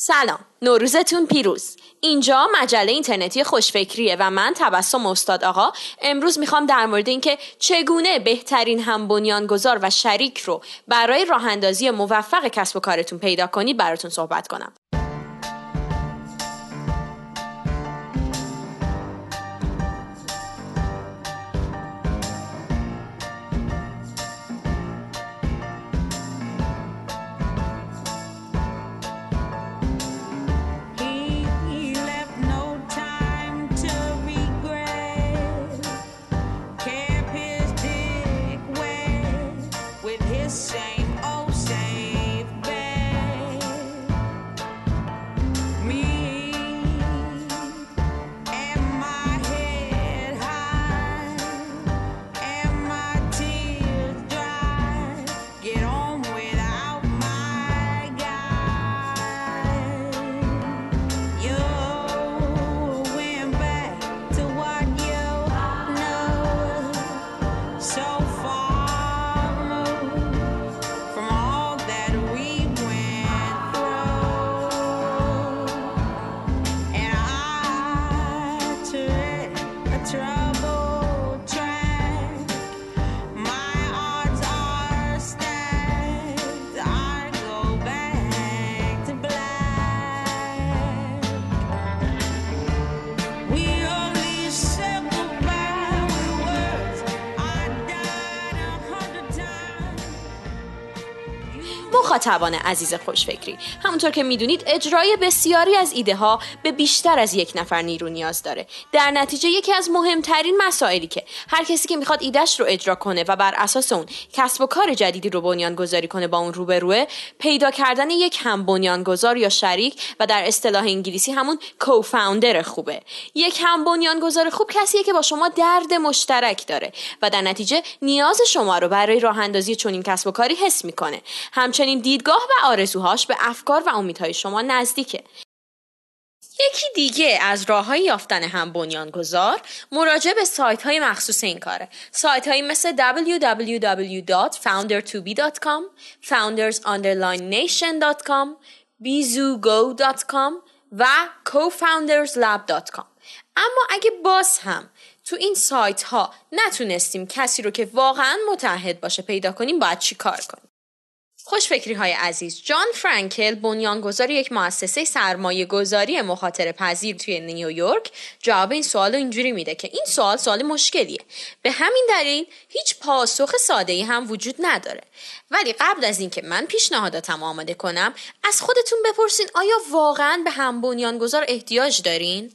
سلام. نوروزتون پیروز. اینجا مجله اینترنتی خوشفکریه و من تبسم استاد آقا. امروز می‌خوام در مورد اینکه چگونه بهترین هم بنیانگذار و شریک رو برای راه اندازی موفق کسب و کارتون پیدا کنید براتون صحبت کنم. مخاطبان عزیز خوشفکری. همونطور که می‌دونید اجرای بسیاری از ایده ها به بیشتر از یک نفر نیرو نیاز داره. در نتیجه یکی از مهمترین مسائلی که هر کسی که می‌خواد ایدهش رو اجرا کنه و بر اساس اون کسب و کار جدیدی رو بنیان گذاری کنه با اون روبروه پیدا کردن یک هم بنیانگذار یا شریک و در اصطلاح انگلیسی همون کوفاوندر خوبه. یک هم بنیانگذار خوب کسیه که با شما درد مشترک داره و در نتیجه نیاز شما رو برای راه اندازی چنین کسب و کاری حس می‌کنه. همچنین دیدگاه و آرزوهاش به افکار و امیدهای شما نزدیکه. یکی دیگه از راه های یافتن هم بنیانگذار مراجعه به سایت های مخصوص این کاره. سایت هایی مثل www.foundertobe.com foundersunderlinenation.com bizugo.com و cofounderslab.com اما اگه باز هم تو این سایت ها نتونستیم کسی رو که واقعا متحد باشه پیدا کنیم باید چی کار کنیم؟ خوشفکری های عزیز جان فرانکل بنیانگذار یک مؤسسه سرمایه گذاری مخاطره پذیر توی نیویورک جواب این سوال رو اینجوری میده که این سوال سوال مشکلیه. به همین دلیل هیچ پاسخ ساده ای هم وجود نداره. ولی قبل از اینکه من پیشنهاداتم آماده کنم از خودتون بپرسین آیا واقعا به هم بنیانگذار احتیاج دارین؟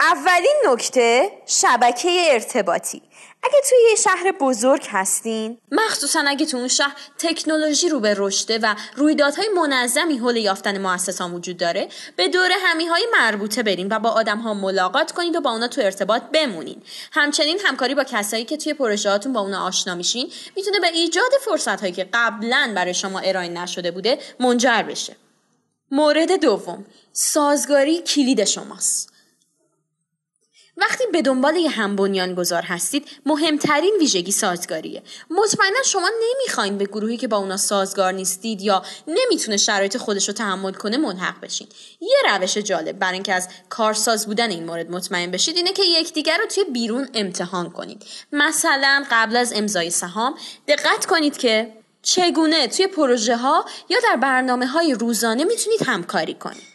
اولین نکته شبکه ارتباطی. اگه توی یه شهر بزرگ هستین مخصوصا اگه تو اون شهر تکنولوژی رو به رشده و رویدادهای منظمی حول یافتن مؤسسان وجود داره به دور همی های مربوطه برین و با آدم ها ملاقات کنید و با اونا تو ارتباط بمونین. همچنین همکاری با کسایی که توی پروژهاتون با اونا آشنا میشین می‌تونه به ایجاد فرصت هایی که قبلا برای شما ارائه نشده بوده منجر بشه. مورد دوم سازگاری کلید شماست. وقتی به دنبال یه هم بنیانگذار هستید مهمترین ویژگی سازگاریه. مطمئنا شما نمی‌خواین به گروهی که با اونا سازگار نیستید یا نمی‌تونه شرایط خودش رو تحمل کنه ملحق بشین. یه روش جالب برای اینکه از کارساز بودن این مورد مطمئن بشید اینه که یکدیگر رو توی بیرون امتحان کنید. مثلا قبل از امضای سهام دقت کنید که چگونه توی پروژه ها یا در برنامه های روزانه می‌تونید همکاری کنید.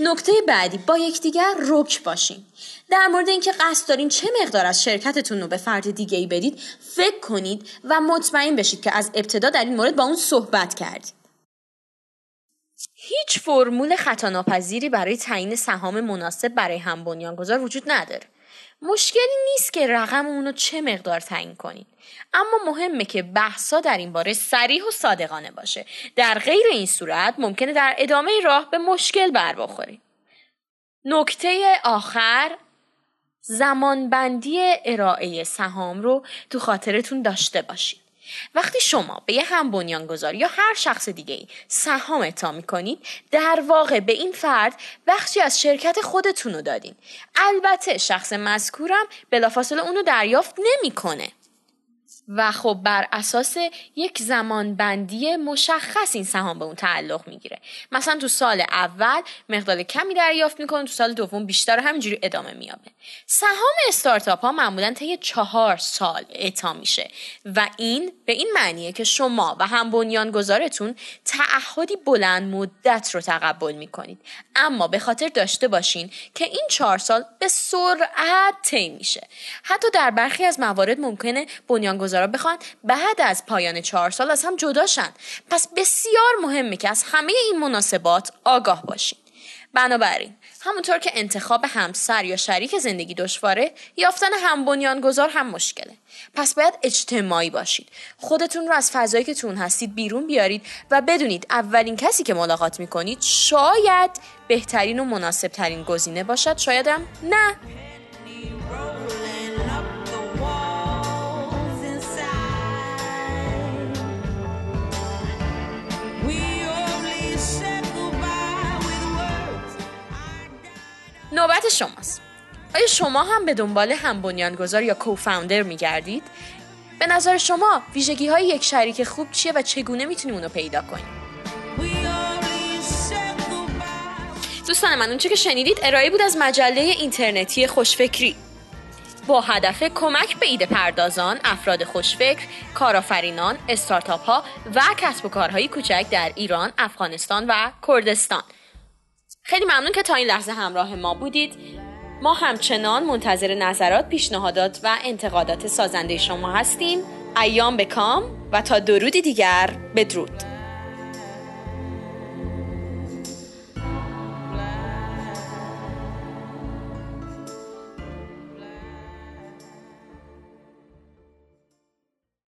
نکته بعدی با یکدیگر رک باشین. در مورد اینکه قصد دارین چه مقدار از شرکتتون رو به فرد دیگه ای بدید فکر کنید و مطمئن بشید که از ابتدا در این مورد با اون صحبت کردید. هیچ فرمول خطاناپذیری برای تعیین سهام مناسب برای هم بنیانگذار وجود نداره. مشکلی نیست که رقم اونو چه مقدار تعیین کنید اما مهمه که بحثا در این باره سریح و صادقانه باشه. در غیر این صورت ممکنه در ادامه راه به مشکل بر بخورید نکته آخر زمانبندی ارائه سهام رو تو خاطرتون داشته باشید وقتی شما به یه هم بنیانگذار یا هر شخص دیگه ای سهام اعطا می‌کنید در واقع به این فرد بخشی از شرکت خودتون رو دادین. البته شخص مذکورم بلافاصله اونو دریافت نمی‌کنه. و خب بر اساس یک زمان بندی مشخص این سهام به اون تعلق می‌گیره. مثلا تو سال اول مقدار کمی دریافت می‌کنه تو سال دوم بیشتر همینجوری ادامه میابه سهام استارتاپ ها معمولا طی چهار سال اعطا میشه و این به این معنیه که شما و هم بنیانگذارتون تعهدی بلند مدت رو تقبل می‌کنید. اما به خاطر داشته باشین که این چهار سال به سرعت طی میشه. حتی در برخی از موارد ممکنه بنیانگذارا بخوان بعد از پایان چهار سال از هم جدا شن پس بسیار مهمه که از همه این مناسبات آگاه باشین. بنابراین همونطور که انتخاب همسر یا شریک زندگی دشواره یافتن هم بنیانگذار هم مشکله. پس باید اجتماعی باشید. خودتون رو از فضایی که تون هستید بیرون بیارید و بدونید اولین کسی که ملاقات می‌کنید شاید بهترین و مناسب ترین گزینه باشد. شایدم نه. نوبت شماست آیا شما هم به دنبال هم بنیانگذار یا کوفاندر میگردید؟ به نظر شما ویژگی های یک شریک خوب چیه و چگونه می‌تونیم اونو پیدا کنیم؟ دوستان من اونچه که شنیدید ارائه بود از مجله اینترنتی خوشفکری با هدف کمک به ایده پردازان، افراد خوشفکر، کارآفرینان، استارتاپ ها و کسب و کارهای کوچک در ایران، افغانستان و کردستان. خیلی ممنون که تا این لحظه همراه ما بودید. ما همچنان منتظر نظرات، پیشنهادات و انتقادات سازنده شما هستیم. ایام به کام و تا درودی دیگر بدرود.